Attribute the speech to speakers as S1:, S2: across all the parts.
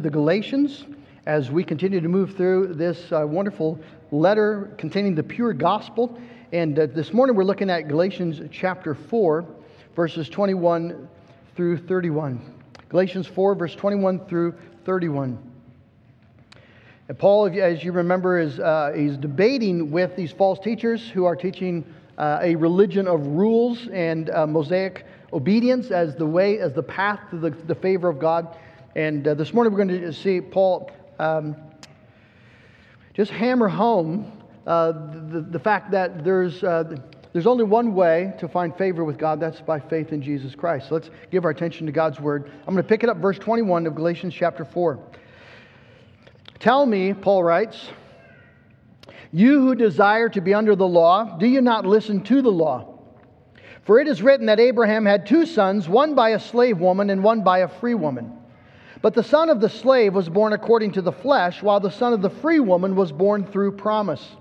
S1: the Galatians as we continue to move through this uh, wonderful letter containing the pure gospel. And uh, this morning we're looking at Galatians chapter 4, verses 21 through 31. Galatians 4, verse 21 through 31. And Paul, as you remember, is uh, he's debating with these false teachers who are teaching uh, a religion of rules and uh, Mosaic obedience as the way, as the path to the, the favor of God. And uh, this morning we're going to see Paul um, just hammer home uh, the, the fact that there's, uh, there's only one way to find favor with God, that's by faith in Jesus Christ. So let's give our attention to God's word. I'm going to pick it up, verse 21 of Galatians chapter 4. Tell me, Paul writes, you who desire to be under the law, do you not listen to the law? For it is written that Abraham had two sons, one by a slave woman and one by a free woman. But the son of the slave was born according to the flesh, while the son of the free woman was born through promise.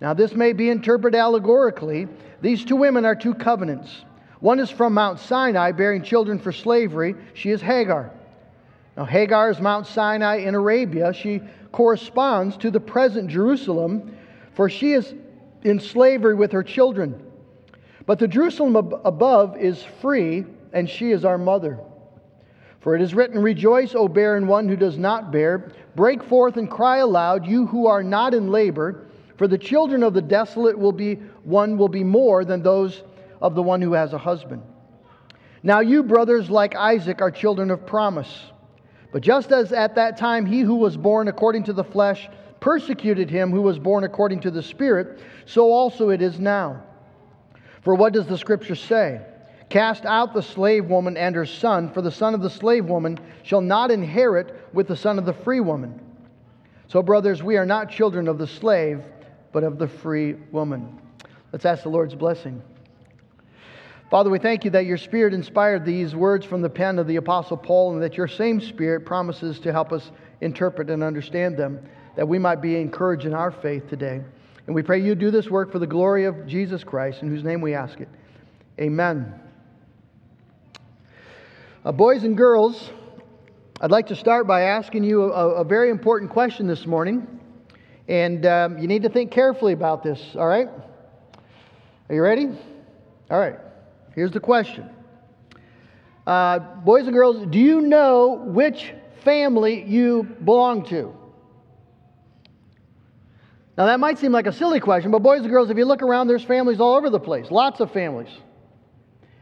S1: Now, this may be interpreted allegorically. These two women are two covenants. One is from Mount Sinai, bearing children for slavery. She is Hagar. Now, Hagar is Mount Sinai in Arabia. She corresponds to the present Jerusalem, for she is in slavery with her children. But the Jerusalem above is free, and she is our mother. For it is written, Rejoice, O barren one who does not bear. Break forth and cry aloud, you who are not in labor. For the children of the desolate will be one will be more than those of the one who has a husband. Now you, brothers, like Isaac, are children of promise. But just as at that time he who was born according to the flesh persecuted him who was born according to the Spirit, so also it is now. For what does the Scripture say? Cast out the slave woman and her son, for the son of the slave woman shall not inherit with the son of the free woman. So, brothers, we are not children of the slave, but of the free woman. Let's ask the Lord's blessing. Father, we thank you that your Spirit inspired these words from the pen of the Apostle Paul, and that your same Spirit promises to help us interpret and understand them, that we might be encouraged in our faith today. And we pray you do this work for the glory of Jesus Christ, in whose name we ask it. Amen. Uh, boys and girls, I'd like to start by asking you a, a very important question this morning. And um, you need to think carefully about this, all right? Are you ready? All right. Here's the question uh, Boys and girls, do you know which family you belong to? Now, that might seem like a silly question, but boys and girls, if you look around, there's families all over the place, lots of families.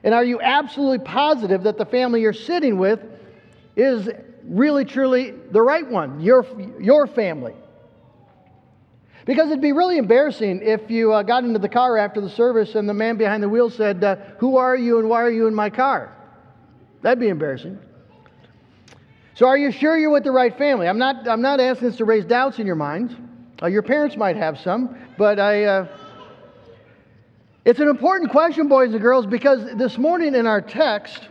S1: And are you absolutely positive that the family you're sitting with is really, truly the right one, your, your family? Because it'd be really embarrassing if you uh, got into the car after the service and the man behind the wheel said, uh, Who are you and why are you in my car? That'd be embarrassing. So, are you sure you're with the right family? I'm not, I'm not asking this to raise doubts in your mind. Uh, your parents might have some, but I. It's an important question, boys and girls, because this morning in our text,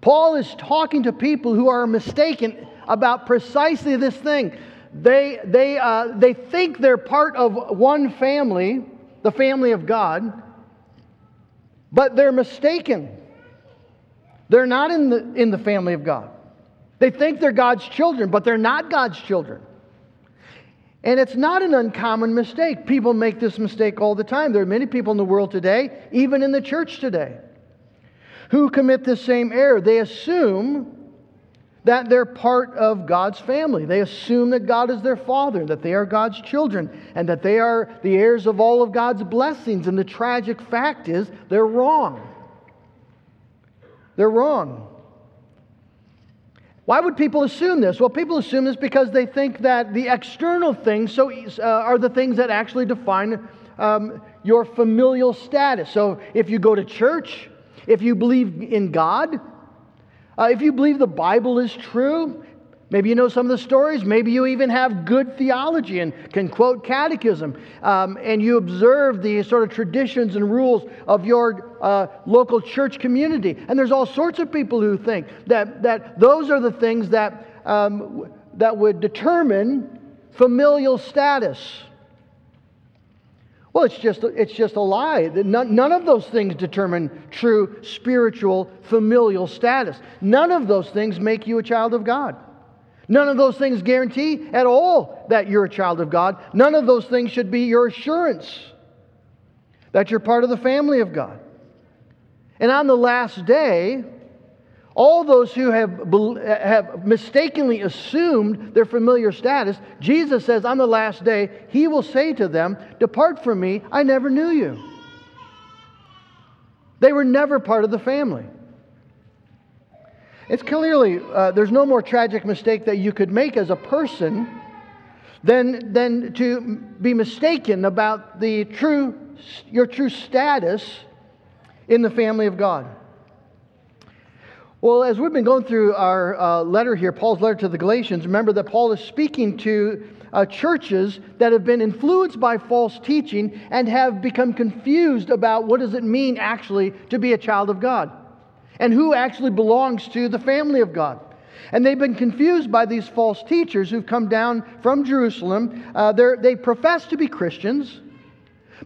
S1: Paul is talking to people who are mistaken about precisely this thing. They, they, uh, they think they're part of one family, the family of God, but they're mistaken. They're not in the, in the family of God. They think they're God's children, but they're not God's children. And it's not an uncommon mistake. People make this mistake all the time. There are many people in the world today, even in the church today, who commit the same error. They assume that they're part of God's family. They assume that God is their father, that they are God's children, and that they are the heirs of all of God's blessings. And the tragic fact is, they're wrong. They're wrong. Why would people assume this? Well, people assume this because they think that the external things so, uh, are the things that actually define um, your familial status. So if you go to church, if you believe in God, uh, if you believe the Bible is true, Maybe you know some of the stories. Maybe you even have good theology and can quote catechism. Um, and you observe the sort of traditions and rules of your uh, local church community. And there's all sorts of people who think that, that those are the things that, um, that would determine familial status. Well, it's just, it's just a lie. None, none of those things determine true spiritual familial status. None of those things make you a child of God. None of those things guarantee at all that you're a child of God. None of those things should be your assurance that you're part of the family of God. And on the last day, all those who have, have mistakenly assumed their familiar status, Jesus says on the last day, He will say to them, Depart from me, I never knew you. They were never part of the family. It's clearly, uh, there's no more tragic mistake that you could make as a person than, than to be mistaken about the true, your true status in the family of God. Well, as we've been going through our uh, letter here, Paul's letter to the Galatians, remember that Paul is speaking to uh, churches that have been influenced by false teaching and have become confused about what does it mean actually to be a child of God and who actually belongs to the family of God. And they've been confused by these false teachers who've come down from Jerusalem. Uh, they profess to be Christians,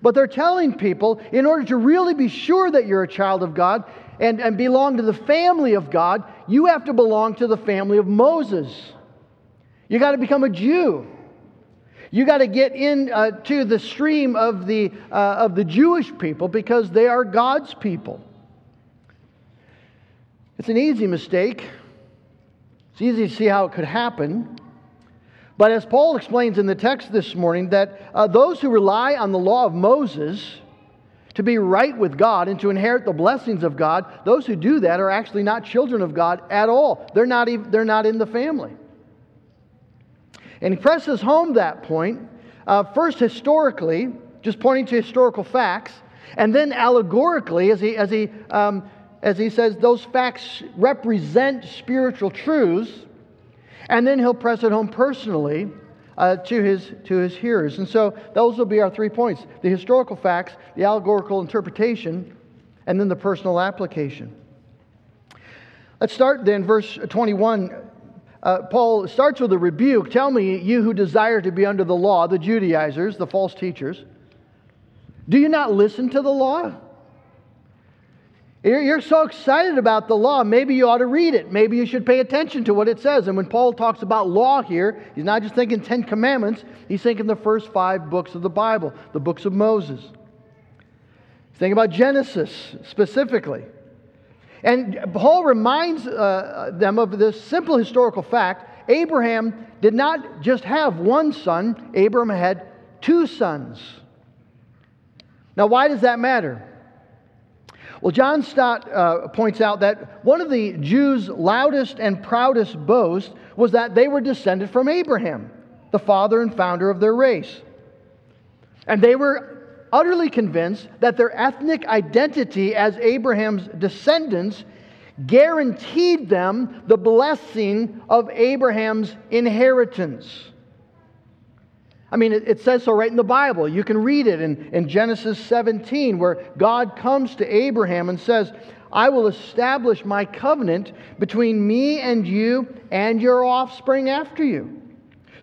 S1: but they're telling people in order to really be sure that you're a child of God and, and belong to the family of God, you have to belong to the family of Moses. You got to become a Jew. You got to get into uh, the stream of the, uh, of the Jewish people because they are God's people. It's an easy mistake. It's easy to see how it could happen. But as Paul explains in the text this morning, that uh, those who rely on the law of Moses to be right with God and to inherit the blessings of God, those who do that are actually not children of God at all. They're not, even, they're not in the family. And he presses home that point, uh, first historically, just pointing to historical facts, and then allegorically, as he, as he um, as he says, those facts represent spiritual truths. And then he'll press it home personally uh, to, his, to his hearers. And so those will be our three points the historical facts, the allegorical interpretation, and then the personal application. Let's start then, verse 21. Uh, Paul starts with a rebuke. Tell me, you who desire to be under the law, the Judaizers, the false teachers, do you not listen to the law? You're so excited about the law, maybe you ought to read it. Maybe you should pay attention to what it says. And when Paul talks about law here, he's not just thinking Ten Commandments, he's thinking the first five books of the Bible, the books of Moses. He's thinking about Genesis specifically. And Paul reminds uh, them of this simple historical fact Abraham did not just have one son, Abraham had two sons. Now, why does that matter? Well, John Stott uh, points out that one of the Jews' loudest and proudest boasts was that they were descended from Abraham, the father and founder of their race. And they were utterly convinced that their ethnic identity as Abraham's descendants guaranteed them the blessing of Abraham's inheritance. I mean, it, it, says so right in the Bible. You can read it in, in Genesis 17, where God comes to Abraham and says, I will establish my covenant between me and you and your offspring after you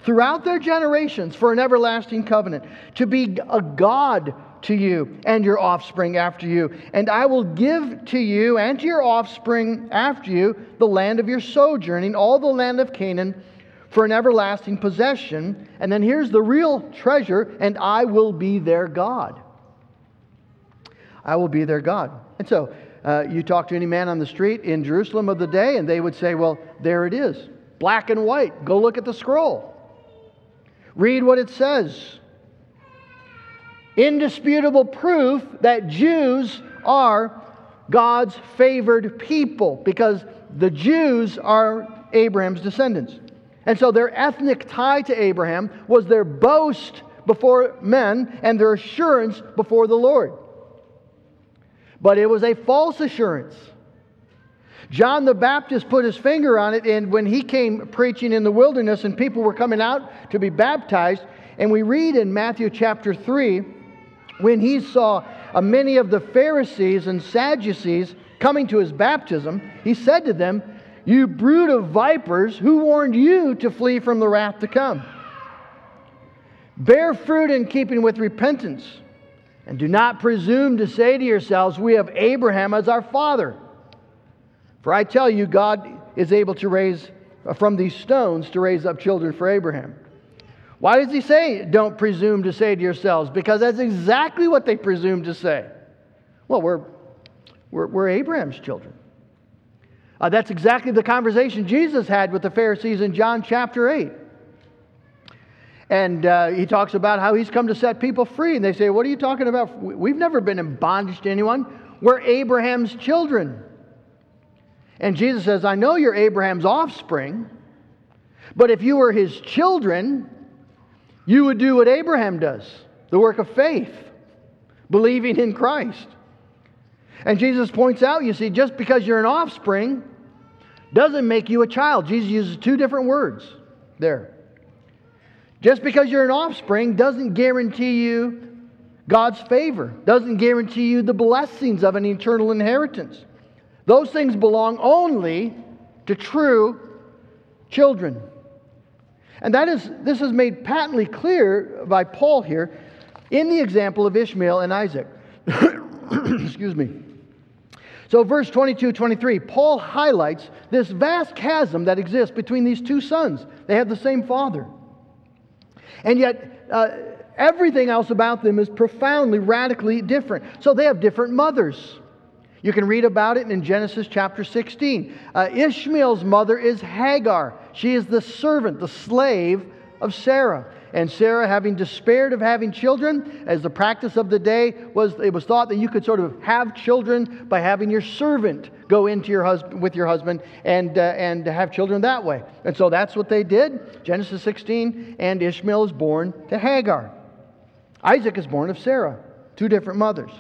S1: throughout their generations for an everlasting covenant, to be a God to you and your offspring after you. And I will give to you and to your offspring after you the land of your sojourning, all the land of Canaan for an everlasting possession. And then here's the real treasure, and I will be their God. I will be their God. And so uh, you talk to any man on the street in Jerusalem of the day, and they would say, Well, there it is, black and white. Go look at the scroll. Read what it says. Indisputable proof that Jews are God's favored people because the Jews are Abraham's descendants. And so their ethnic tie to Abraham was their boast before men and their assurance before the Lord. But it was a false assurance. John the Baptist put his finger on it, and when he came preaching in the wilderness and people were coming out to be baptized, and we read in Matthew chapter 3, when he saw uh, many of the Pharisees and Sadducees coming to his baptism, he said to them, you brood of vipers, who warned you to flee from the wrath to come? Bear fruit in keeping with repentance, and do not presume to say to yourselves, We have Abraham as our father. For I tell you, God is able to raise uh, from these stones to raise up children for Abraham. Why does he say, don't presume to say to yourselves? Because that's exactly what they presume to say. Well, we're, we're, we're Abraham's children. Uh, that's exactly the conversation Jesus had with the Pharisees in John chapter 8. And uh, he talks about how he's come to set people free. And they say, What are you talking about? We've never been in bondage to anyone. We're Abraham's children. And Jesus says, I know you're Abraham's offspring, but if you were his children, you would do what Abraham does the work of faith, believing in Christ. And Jesus points out, you see, just because you're an offspring doesn't make you a child. Jesus uses two different words there. Just because you're an offspring doesn't guarantee you God's favor, doesn't guarantee you the blessings of an eternal inheritance. Those things belong only to true children. And that is, this is made patently clear by Paul here in the example of Ishmael and Isaac. Excuse me. So, verse 22 23, Paul highlights this vast chasm that exists between these two sons. They have the same father. And yet, uh, everything else about them is profoundly, radically different. So, they have different mothers. You can read about it in Genesis chapter 16. Uh, Ishmael's mother is Hagar. She is the servant, the slave of Sarah. And Sarah, having despaired of having children, as the practice of the day was, it was thought that you could sort of have children by having your servant go into your husband with your husband and uh, and have children that way. And so that's what they did. Genesis 16, and Ishmael is born to Hagar. Isaac is born of Sarah, two different mothers.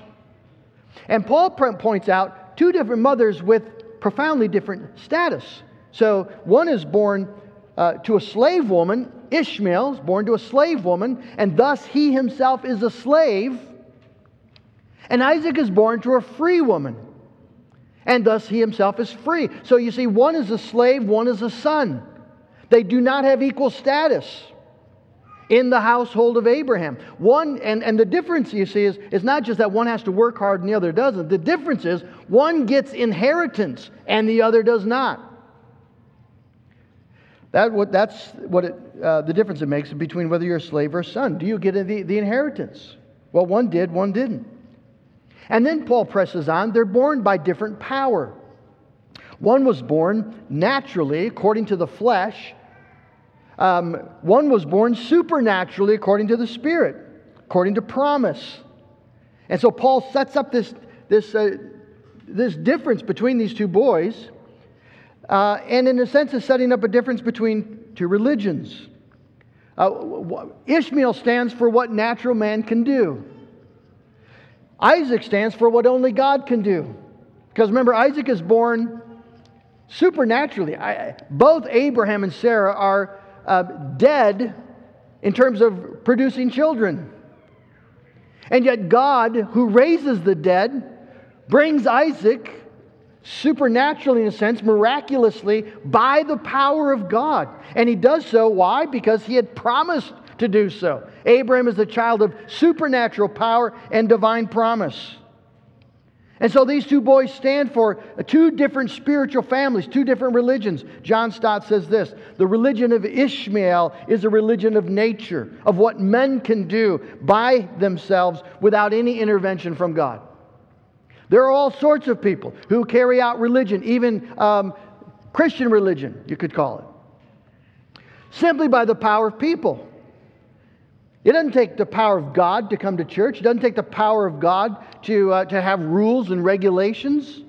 S1: And Paul points out two different mothers with profoundly different status. So one is born uh, to a slave woman, Ishmael is born to a slave woman, and thus he himself is a slave. And Isaac is born to a free woman, and thus he himself is free. So you see, one is a slave, one is a son. They do not have equal status in the household of Abraham. One, and, and the difference you see is, is not just that one has to work hard and the other doesn't. The difference is one gets inheritance and the other does not. That, what, that's what it, uh, the difference it makes between whether you're a slave or a son. Do you get the, the inheritance? Well, one did, one didn't. And then Paul presses on they're born by different power. One was born naturally, according to the flesh, um, one was born supernaturally according to the Spirit, according to promise. And so Paul sets up this, this, uh, this difference between these two boys, uh, and in a sense, is setting up a difference between two religions. Uh, Ishmael stands for what natural man can do. Isaac stands for what only God can do. Because remember, Isaac is born supernaturally. I, both Abraham and Sarah are uh, dead in terms of producing children. And yet, God, who raises the dead, brings Isaac supernaturally, in a sense, miraculously, by the power of God. And he does so, why? Because he had promised to do so. Abraham is a child of supernatural power and divine promise. And so these two boys stand for two different spiritual families, two different religions. John Stott says this The religion of Ishmael is a religion of nature, of what men can do by themselves without any intervention from God. There are all sorts of people who carry out religion, even um, Christian religion, you could call it, simply by the power of people. It doesn't take the power of God to come to church. It doesn't take the power of God to, uh, to have rules and regulations.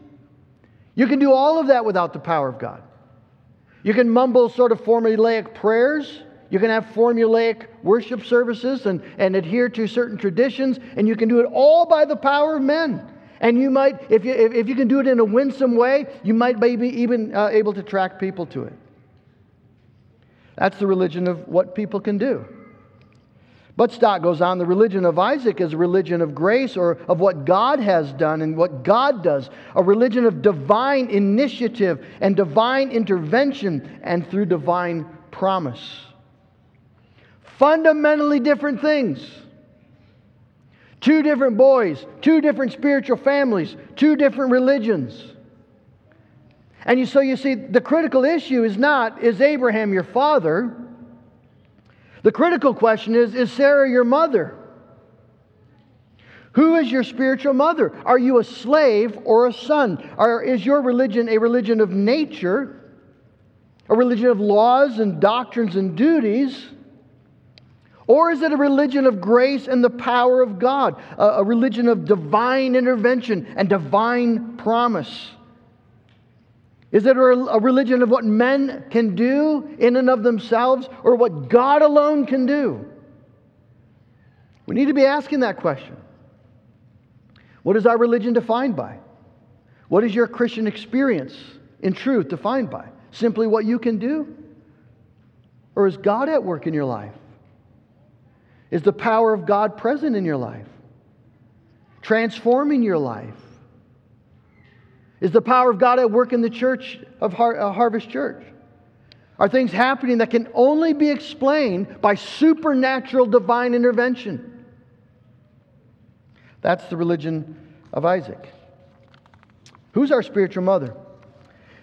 S1: You can do all of that without the power of God. You can mumble sort of formulaic prayers. You can have formulaic worship services and, and adhere to certain traditions, and you can do it all by the power of men. And you might, if you, if, you can do it in a winsome way, you might be even uh, able to attract people to it. That's the religion of what people can do. But Stott goes on the religion of Isaac is a religion of grace or of what God has done and what God does, a religion of divine initiative and divine intervention and through divine promise. Fundamentally different things. Two different boys, two different spiritual families, two different religions. And you, so you see, the critical issue is not, is Abraham your father? The critical question is, is Sarah your mother? Who is your spiritual mother? Are you a slave or a son? Or is your religion a religion of nature, a religion of laws and doctrines and duties? Or is it a religion of grace and the power of God, a, religion of divine intervention and divine promise? Is it a religion of what men can do in and of themselves or what God alone can do? We need to be asking that question. What is our religion defined by? What is your Christian experience in truth defined by? Simply what you can do? Or is God at work in your life? Is the power of God present in your life? Transforming your life? Is the power of God at work in the church of Har- uh, Harvest Church? Are things happening that can only be explained by supernatural divine intervention? That's the religion of Isaac. Who's our spiritual mother?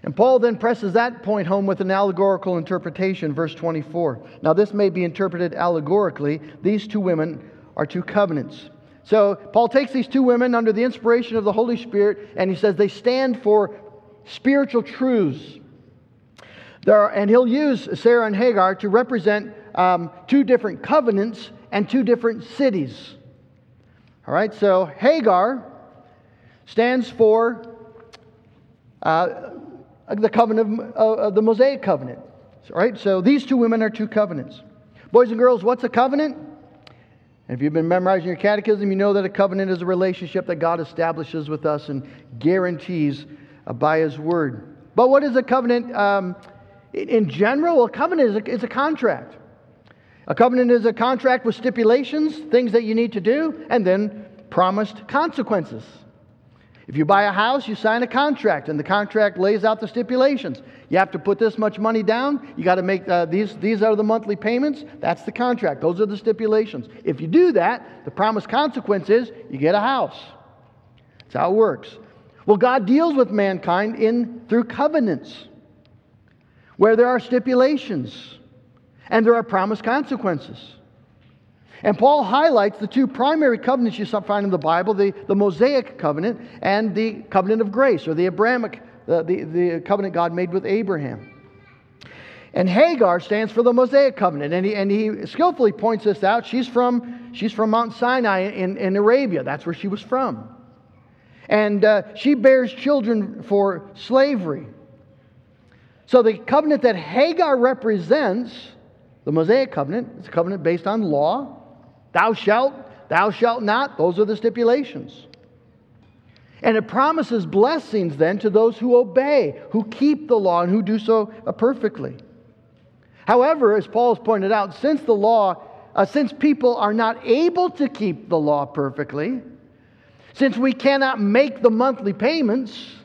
S1: And Paul then presses that point home with an allegorical interpretation, verse 24. Now, this may be interpreted allegorically. These two women are two covenants. So, Paul takes these two women under the inspiration of the Holy Spirit, and he says they stand for spiritual truths. Are, and he'll use Sarah and Hagar to represent um, two different covenants and two different cities. All right, so Hagar stands for uh, the covenant of, of the Mosaic covenant. Right, so these two women are two covenants. Boys and girls, what's a covenant? If you've been memorizing your catechism, you know that a covenant is a relationship that God establishes with us and guarantees uh, by His word. But what is a covenant um, in general? A covenant is a, is a contract. A covenant is a contract with stipulations, things that you need to do, and then promised consequences. If you buy a house, you sign a contract, and the contract lays out the stipulations. You have to put this much money down. You got to make uh, these. These are the monthly payments. That's the contract. Those are the stipulations. If you do that, the promised consequence is you get a house. That's how it works. Well, God deals with mankind in through covenants, where there are stipulations and there are promised consequences. And Paul highlights the two primary covenants you find in the Bible the, the Mosaic covenant and the covenant of grace, or the Abrahamic, the, the, the covenant God made with Abraham. And Hagar stands for the Mosaic covenant. And he, and he skillfully points this out. She's from, she's from Mount Sinai in, in Arabia, that's where she was from. And uh, she bears children for slavery. So the covenant that Hagar represents, the Mosaic covenant, it's a covenant based on law. Thou shalt, thou shalt not. Those are the stipulations. And it promises blessings then to those who obey, who keep the law, and who do so perfectly. However, as Paul has pointed out, since the law, uh, since people are not able to keep the law perfectly, since we cannot make the monthly payments,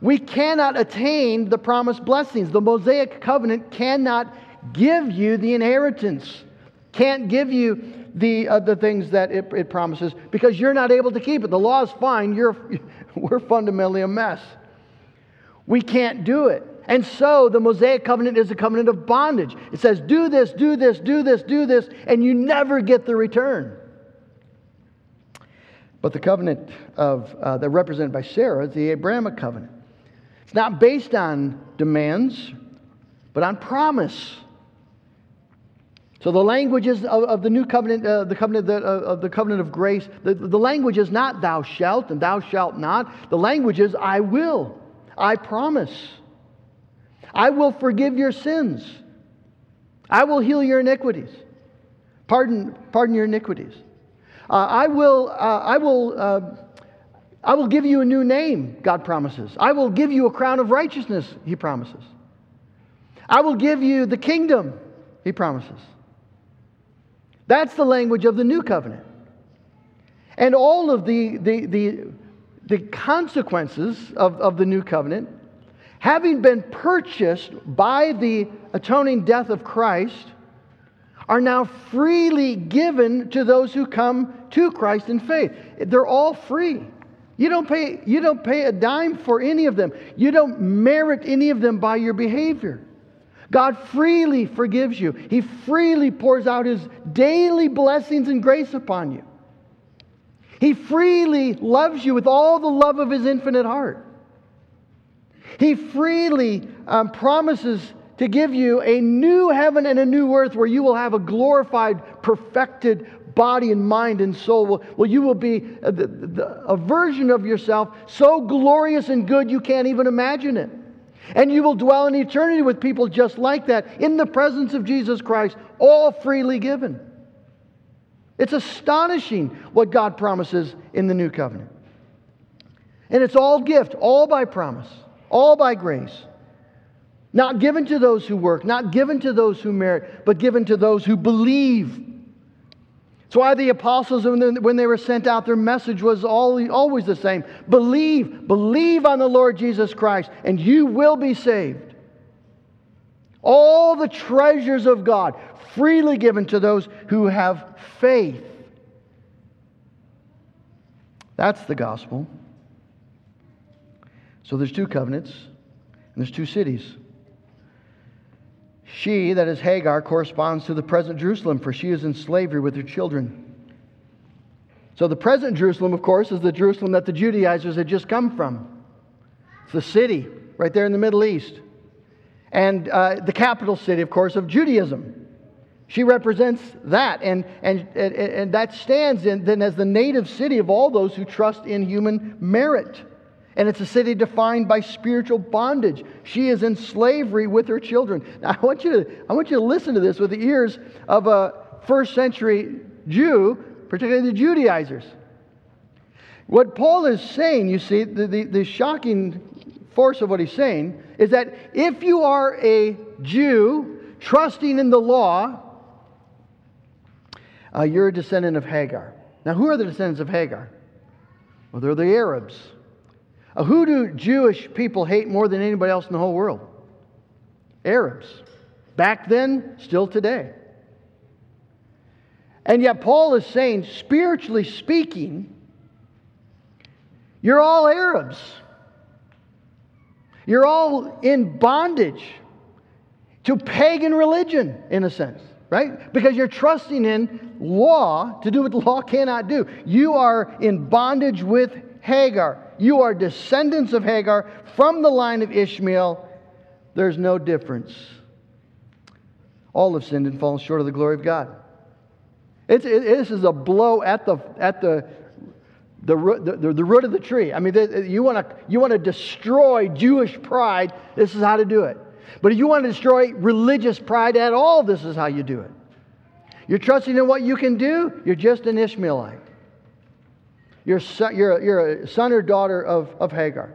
S1: we cannot attain the promised blessings. The Mosaic covenant cannot give you the inheritance can't give you the, uh, the things that it, it promises because you're not able to keep it. The law is fine, you're, we're fundamentally a mess. We can't do it. And so the Mosaic covenant is a covenant of bondage. It says, do this, do this, do this, do this, and you never get the return. But the covenant of, uh, that represented by Sarah is the Abrahamic covenant. It's not based on demands, but on promise. So the languages of, of the new covenant, uh, the covenant uh, of the covenant of grace, the, the language is not thou shalt and thou shalt not. The language is I will, I promise. I will forgive your sins. I will heal your iniquities. Pardon, pardon your iniquities. Uh, I will, uh, I will, uh, I will give you a new name. God promises. I will give you a crown of righteousness. He promises. I will give you the kingdom. He promises. That's the language of the new covenant. And all of the, the, the, the consequences of, of the new covenant, having been purchased by the atoning death of Christ, are now freely given to those who come to Christ in faith. They're all free. You don't, pay, you don't pay a dime for any of them. You don't merit any of them by your behavior. God freely forgives you, He freely pours out His daily blessings and grace upon you. He freely loves you with all the love of His infinite heart. He freely um, promises to give you a new heaven and a new earth where you will have a glorified, perfected body and mind and soul. Well, you will be a, a version of yourself so glorious and good you can't even imagine it. And you will dwell in eternity with people just like that in the presence of Jesus Christ, all freely given. It's astonishing what God promises in the new covenant. And it's all gift, all by promise, all by grace. Not given to those who work, not given to those who merit, but given to those who believe. That's why the apostles, when they were sent out, their message was always the same believe, believe on the Lord Jesus Christ, and you will be saved. All the treasures of God freely given to those who have faith. That's the gospel. So there's two covenants, and there's two cities. She, that is Hagar, corresponds to the present Jerusalem, for she is in slavery with her children. So the present Jerusalem, of course, is the Jerusalem that the Judaizers had just come from. It's the city right there in the Middle East. And uh, the capital city, of course, of Judaism. She represents that, and, and, and, and that stands in, then as the native city of all those who trust in human merit. And it's a city defined by spiritual bondage. She is in slavery with her children. Now, I want you to, I want you to listen to this with the ears of a first century Jew, particularly the Judaizers. What Paul is saying, you see, the, the, the shocking force of what he's saying is that if you are a Jew trusting in the law, uh, you're a descendant of Hagar. Now, who are the descendants of Hagar? Well, they're the Arabs. Uh, who do Jewish people hate more than anybody else in the whole world? Arabs. Back then, still today. And yet, Paul is saying, spiritually speaking, you're all Arabs. You're all in bondage to pagan religion, in a sense, right? Because you're trusting in law to do what the law cannot do. You are in bondage with Hagar. You are descendants of Hagar from the line of Ishmael. There's no difference. All have sinned and fallen short of the glory of God. It, this is a blow at the, at the, the, the, the root of the tree. I mean, you want to you want to destroy Jewish pride, this is how to do it. But if you want to destroy religious pride at all, this is how you do it. You're trusting in what you can do, you're just an Ishmaelite. You're, you're, you're a son or daughter of, of Hagar.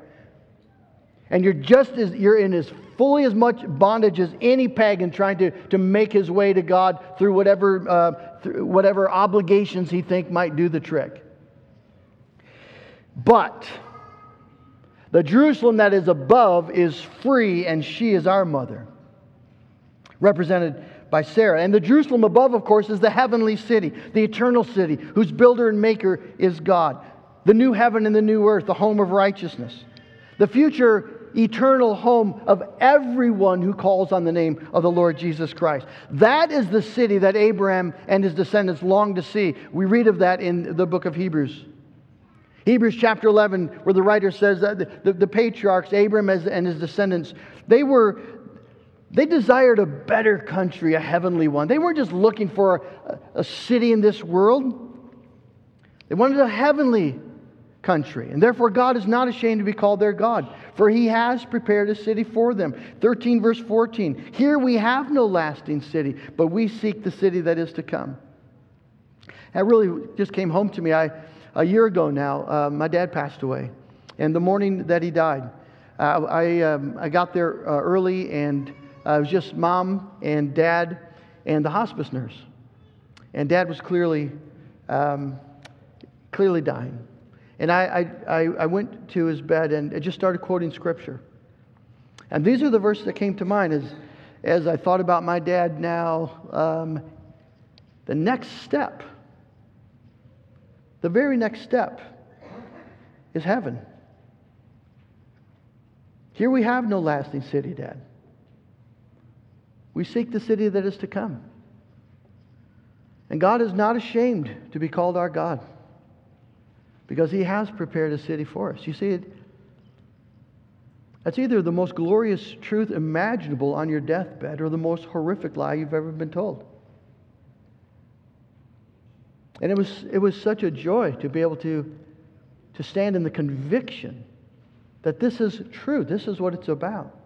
S1: And you're just as you're in as fully as much bondage as any pagan trying to, to make his way to God through whatever, uh, through whatever obligations he think might do the trick. But the Jerusalem that is above is free, and she is our mother, represented by Sarah. And the Jerusalem above, of course, is the heavenly city, the eternal city, whose builder and maker is God. The new heaven and the new earth, the home of righteousness. The future eternal home of everyone who calls on the name of the Lord Jesus Christ. That is the city that Abraham and his descendants long to see. We read of that in the book of Hebrews. Hebrews chapter 11, where the writer says that the, the, the patriarchs, Abraham and his descendants, they were, they desired a better country, a heavenly one. They weren't just looking for a, a city in this world, they wanted a heavenly country. And therefore, God is not ashamed to be called their God, for he has prepared a city for them. 13, verse 14. Here we have no lasting city, but we seek the city that is to come. That really just came home to me. I, a year ago now, uh, my dad passed away. And the morning that he died, uh, I, um, I got there uh, early and uh, it was just mom and dad and the hospice nurse. And dad was clearly, um, clearly dying. And I, I, I went to his bed and I just started quoting scripture. And these are the verses that came to mind as, as I thought about my dad now. Um, the next step, the very next step, is heaven. Here we have no lasting city, Dad. We seek the city that is to come. And God is not ashamed to be called our God because He has prepared a city for us. You see, it, that's either the most glorious truth imaginable on your deathbed or the most horrific lie you've ever been told. And it was, it was such a joy to be able to, to stand in the conviction that this is true. This is what it's about.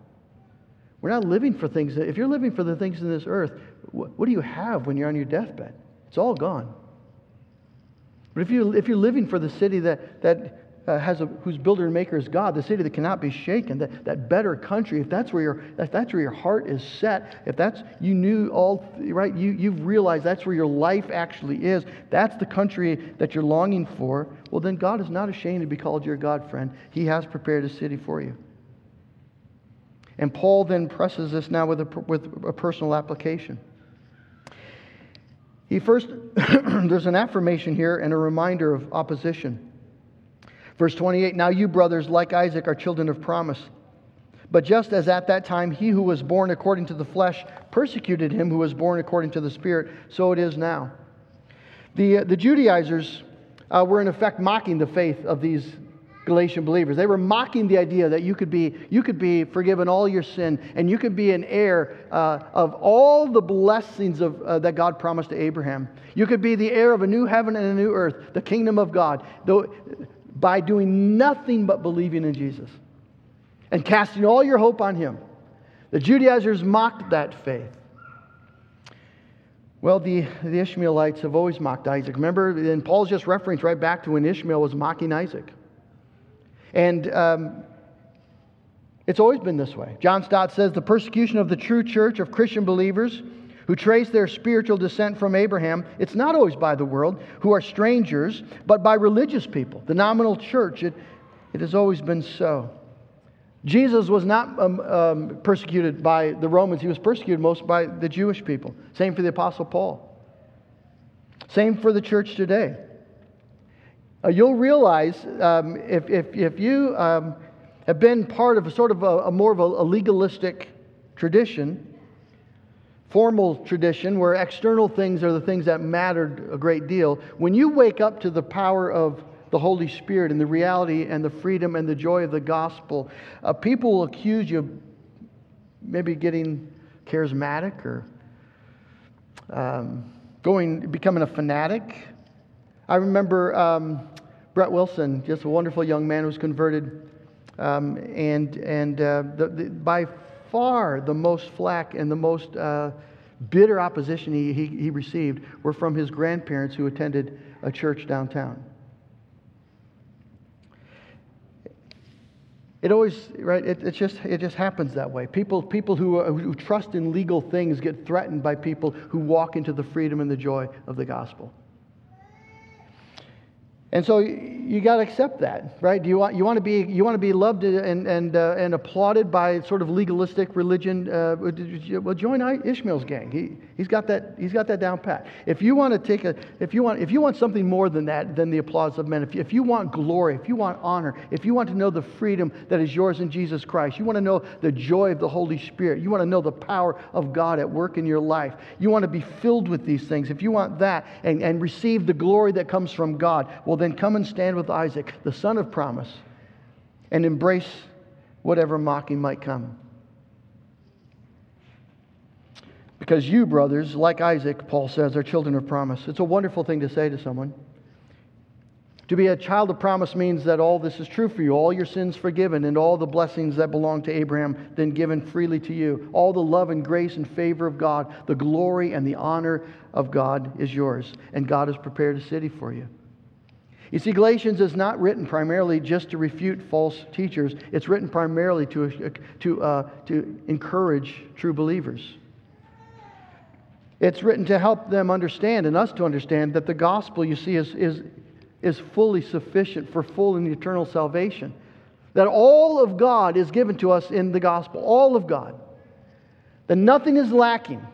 S1: We're not living for things. That, if you're living for the things in this earth, what, what do you have when you're on your deathbed? It's all gone. But if, you, if you're living for the city that, that uh, has a, whose builder and maker is God, the city that cannot be shaken, that, that better country, if that's where your if that's where your heart is set, if that's you knew all right, you you've realized that's where your life actually is, that's the country that you're longing for, well then God is not ashamed to be called your God friend. He has prepared a city for you. And Paul then presses this now with a, with a personal application. He first, there's an affirmation here and a reminder of opposition. Verse 28 Now you, brothers, like Isaac, are children of promise. But just as at that time he who was born according to the flesh persecuted him who was born according to the Spirit, so it is now. The, uh, the Judaizers uh, were in effect mocking the faith of these Galatian believers. They were mocking the idea that you could be, you could be forgiven all your sin and you could be an heir uh, of all the blessings of, uh, that God promised to Abraham. You could be the heir of a new heaven and a new earth, the kingdom of God. Though, by doing nothing but believing in Jesus and casting all your hope on Him. The Judaizers mocked that faith. Well, the, the Ishmaelites have always mocked Isaac. Remember, and Paul's just referenced right back to when Ishmael was mocking Isaac. And um, it's always been this way. John Stott says the persecution of the true church of Christian believers who trace their spiritual descent from Abraham, it's not always by the world, who are strangers, but by religious people, the nominal church. It, it has always been so. Jesus was not um, um, persecuted by the Romans, he was persecuted most by the Jewish people. Same for the Apostle Paul. Same for the church today. Uh, you'll realize um, if, if, if you um, have been part of a sort of a, a more of a, a legalistic tradition, formal tradition where external things are the things that mattered a great deal, when you wake up to the power of the Holy Spirit and the reality and the freedom and the joy of the gospel, uh, people will accuse you of maybe getting charismatic or um, going, becoming a fanatic. I remember um, Brett Wilson, just a wonderful young man who was converted, um, and and uh, the, the, by far the most flack and the most uh, bitter opposition he, he, he received were from his grandparents who attended a church downtown. It always, right, it, it, just, it just happens that way. People, people who, who trust in legal things get threatened by people who walk into the freedom and the joy of the gospel. And so you got to accept that, right? Do you want, you want to be you want to be loved and and uh, and applauded by sort of legalistic religion? Uh, well, join Ishmael's gang. He he's got that he's got that down pat. If you want to take a if you want if you want something more than that than the applause of men, if you, if you want glory, if you want honor, if you want to know the freedom that is yours in Jesus Christ, you want to know the joy of the Holy Spirit, you want to know the power of God at work in your life, you want to be filled with these things. If you want that and and receive the glory that comes from God, well then come and stand with Isaac, the son of promise, and embrace whatever mocking might come. Because you, brothers, like Isaac, Paul says, are children of promise. It's a wonderful thing to say to someone. To be a child of promise means that all this is true for you, all your sins forgiven, and all the blessings that belong to Abraham then given freely to you. All the love and grace and favor of God, the glory and the honor of God is yours, and God has prepared a city for you. You see, Galatians is not written primarily just to refute false teachers, it's written primarily to, to, uh, to encourage true believers. It's written to help them understand and us to understand that the gospel, you see, is, is, is fully sufficient for full and eternal salvation. That all of God is given to us in the gospel, all of God. That nothing is lacking.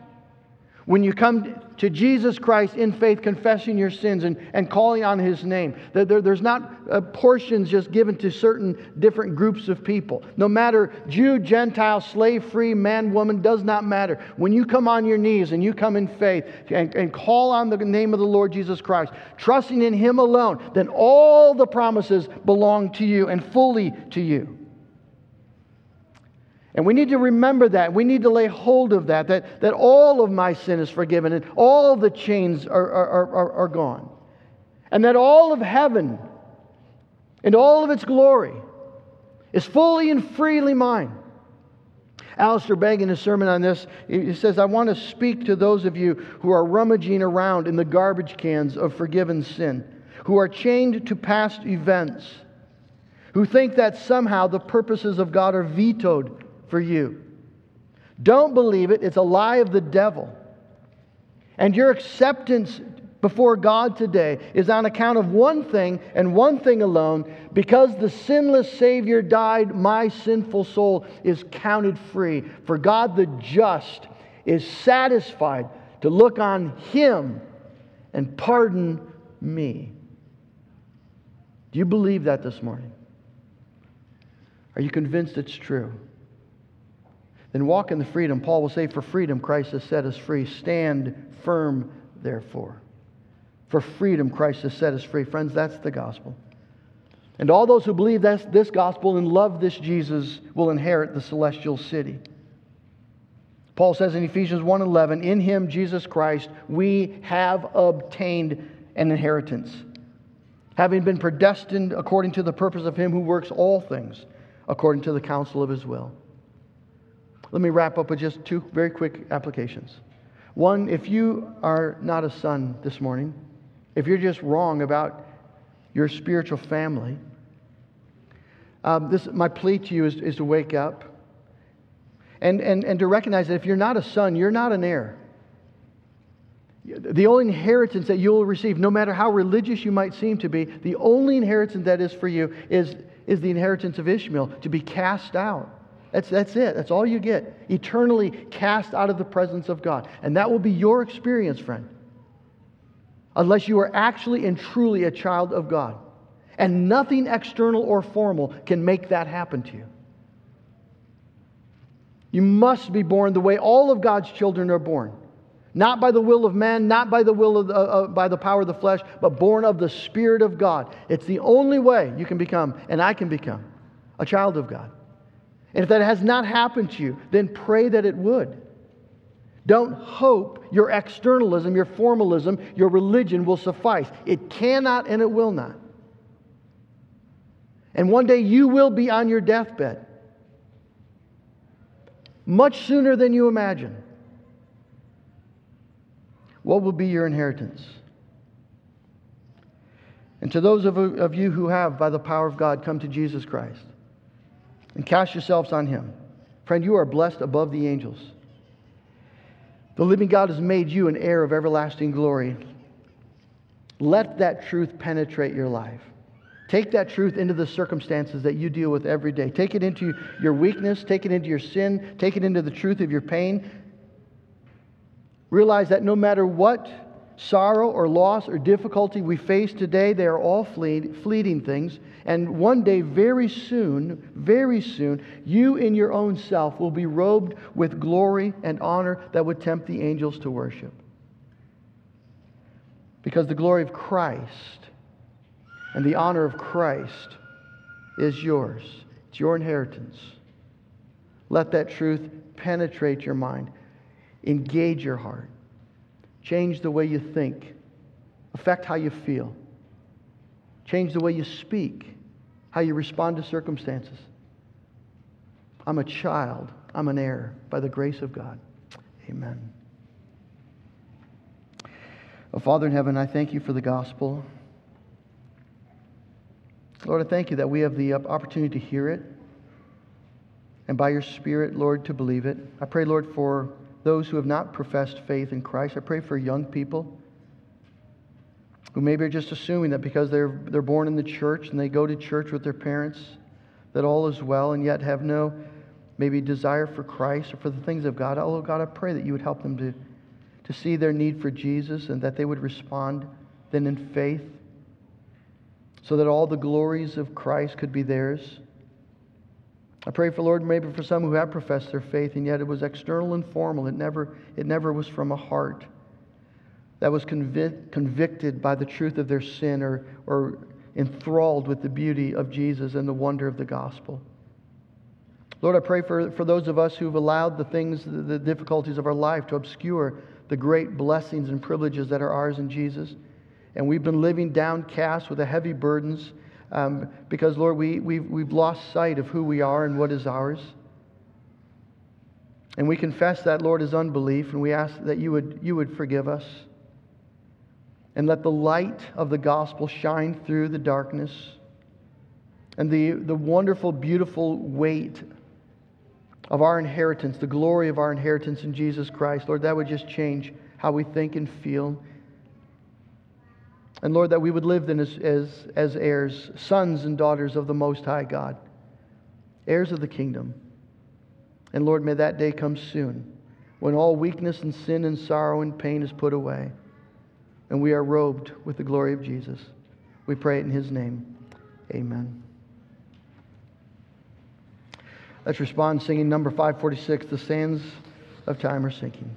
S1: When you come to Jesus Christ in faith, confessing your sins and, and calling on His name, there, there, there's not uh, portions just given to certain different groups of people. No matter Jew, Gentile, slave free, man, woman, does not matter. When you come on your knees and you come in faith and, and call on the name of the Lord Jesus Christ, trusting in Him alone, then all the promises belong to you and fully to you. And we need to remember that. We need to lay hold of that, that, that all of my sin is forgiven and all the chains are, are, are, are gone. And that all of heaven and all of its glory is fully and freely mine. Alistair Begg, in his sermon on this, he says, I want to speak to those of you who are rummaging around in the garbage cans of forgiven sin, who are chained to past events, who think that somehow the purposes of God are vetoed for you. Don't believe it, it's a lie of the devil. And your acceptance before God today is on account of one thing and one thing alone. Because the sinless Savior died, my sinful soul is counted free. For God the just is satisfied to look on Him and pardon me. Do you believe that this morning? Are you convinced it's true? Then walk in the freedom. Paul will say, For freedom, Christ has set us free. Stand firm, therefore. For freedom, Christ has set us free. Friends, that's the gospel. And all those who believe this, this gospel and love this Jesus will inherit the celestial city. Paul says in Ephesians 1:11, "In him Jesus Christ we have obtained an inheritance, having been predestined according to the purpose of him who works all things according to the counsel of his will." Let me wrap up with just two very quick applications. One, if you are not a son this morning, if you're just wrong about your spiritual family, um, this, my plea to you is, is to wake up and, and, and to recognize that if you're not a son, you're not an heir. The only inheritance that you'll receive, no matter how religious you might seem to be, the only inheritance that is for you is, is the inheritance of Ishmael, to be cast out. That's, that's it. That's all you get. Eternally cast out of the presence of God. And that will be your experience, friend. Unless you are actually and truly a child of God. And nothing external or formal can make that happen to you. You must be born the way all of God's children are born. Not by the will of man, not by the will of the, uh, uh, by the power of the flesh, but born of the Spirit of God. It's the only way you can become, and I can become, a child of God. And if that has not happened to you, then pray that it would. Don't hope your externalism, your formalism, your religion will suffice. It cannot and it will not. And one day you will be on your deathbed. Much sooner than you imagine. What will be your inheritance? And to those of, of you who have, by the power of God, come to Jesus Christ, and cast yourselves on him. Friend, you are blessed above the angels. The living God has made you an heir of everlasting glory. Let that truth penetrate your life. Take that truth into the circumstances that you deal with every day. Take it into your weakness, take it into your sin, take it into the truth of your pain. Realize that no matter what sorrow or loss or difficulty we face today, they are all fleeting things. And one day, very soon, very soon, you in your own self will be robed with glory and honor that would tempt the angels to worship. Because the glory of Christ and the honor of Christ is yours, it's your inheritance. Let that truth penetrate your mind, engage your heart change the way you think, affect how you feel, change the way you speak, how you respond to circumstances. I'm a child, I'm an heir by the grace of God. Amen. Oh, Father in heaven, I thank you for the gospel. Lord, I thank you that we have the uh, opportunity to hear it and by your Spirit, Lord, to believe it. I pray, Lord, for those who have not professed faith in Christ. I pray for young people who maybe are just assuming that because they're, they're born in the church and they go to church with their parents, that all is well, and yet have no maybe desire for Christ or for the things of God. Oh, God, I pray that you would help them to, to see their need for Jesus and that they would respond then in faith so that all the glories of Christ could be theirs. I pray for Lord, maybe for some who have professed their faith, and yet it was external and formal. It never, it never was from a heart that was convic- convicted by the truth of their sin or, or enthralled with the beauty of Jesus and the wonder of the gospel. Lord, I pray for, for those of us who've allowed the things, the, the difficulties of our life to obscure the great blessings and privileges that are ours in Jesus. And we've been living downcast with the heavy burdens um, because, Lord, we, we've, we've lost sight of who we are and what is ours. And we confess that, Lord, is unbelief, and we ask that you would, you would forgive us. And let the light of the gospel shine through the darkness and the, the wonderful, beautiful weight of our inheritance, the glory of our inheritance in Jesus Christ. Lord, that would just change how we think and feel. And Lord, that we would live then as, as, as heirs, sons and daughters of the Most High God, heirs of the kingdom. And Lord, may that day come soon when all weakness and sin and sorrow and pain is put away and we are robed with the glory of Jesus. We pray it in His name. Amen. Let's respond singing number 546 The Sands of Time Are Sinking.